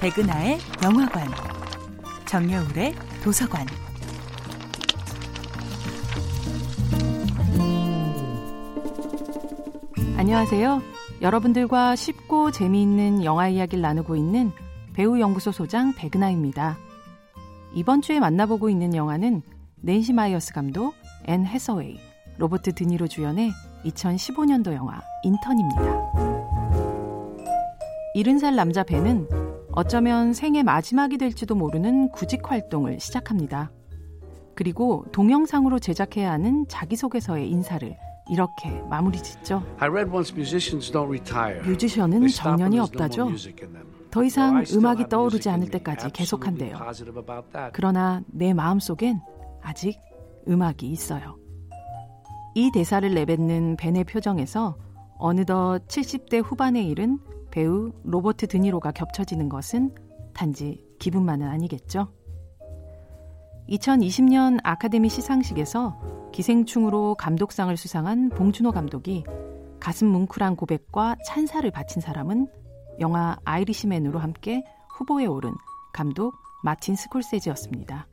백은하의 영화관, 정여울의 도서관. 안녕하세요. 여러분들과 쉽고 재미있는 영화 이야기를 나누고 있는 배우 연구소 소장 백은하입니다. 이번 주에 만나보고 있는 영화는 낸시 마이어스 감독, 앤 해서웨이, 로버트 드니로 주연의 2015년도 영화 인턴입니다. 70살 남자 벤은 어쩌면 생애 마지막이 될지도 모르는 구직 활동을 시작합니다. 그리고 동영상으로 제작해야 하는 자기소개서의 인사를 이렇게 마무리 짓죠. 뮤지션은 정년이 없다죠. 더 이상 음악이 떠오르지 않을 때까지 계속한대요. 그러나 내 마음속엔 아직 음악이 있어요. 이 대사를 내뱉는 벤의 표정에서 어느덧 70대 후반에 이른 배우 로버트 드니로가 겹쳐지는 것은 단지 기분만은 아니겠죠. 2020년 아카데미 시상식에서 기생충으로 감독상을 수상한 봉준호 감독이 가슴 뭉클한 고백과 찬사를 바친 사람은 영화 아이리시맨으로 함께 후보에 오른 감독 마틴 스콜세지였습니다.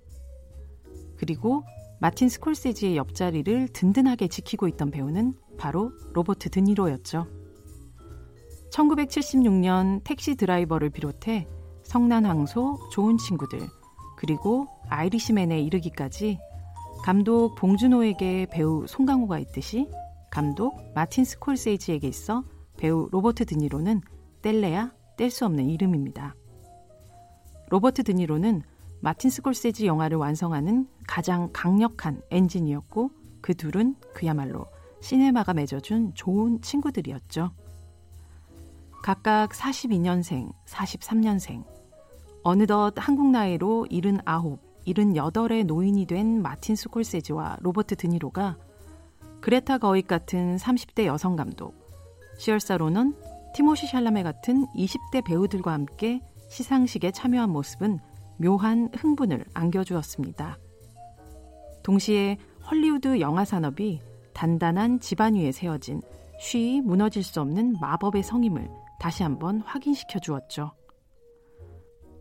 그리고 마틴 스콜세지의 옆자리를 든든하게 지키고 있던 배우는 바로 로버트 드니로였죠. 1976년 택시 드라이버를 비롯해 성난황소, 좋은 친구들, 그리고 아이리시맨에 이르기까지 감독 봉준호에게 배우 송강호가 있듯이 감독 마틴 스콜세이지에게 있어 배우 로버트 드니로는 뗄래야 뗄 수 없는 이름입니다. 로버트 드니로는 마틴 스콜세지 영화를 완성하는 가장 강력한 엔진이었고 그 둘은 그야말로 시네마가 맺어준 좋은 친구들이었죠. 각각 42년생, 43년생, 어느덧 한국 나이로 79, 78의 노인이 된 마틴 스콜세지와 로버트 드니로가 그레타 거익 같은 30대 여성 감독, 시얼사 로는 티모시 샬라메 같은 20대 배우들과 함께 시상식에 참여한 모습은 묘한 흥분을 안겨주었습니다. 동시에 헐리우드 영화 산업이 단단한 지반 위에 세워진 쉬이 무너질 수 없는 마법의 성임을 다시 한번 확인시켜 주었죠.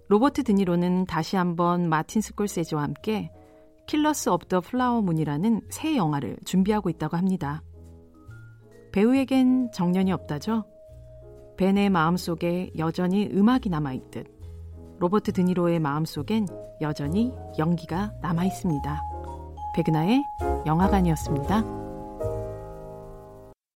로버트 드니로는 다시 한번 마틴 스콜세지와 함께 Killers of the Flower Moon이라는 새 영화를 준비하고 있다고 합니다. 배우에겐 정년이 없다죠. 벤의 마음속에 여전히 음악이 남아있듯 로버트 드니로의 마음속엔 여전히 연기가 남아있습니다. 백은하의 영화관이었습니다.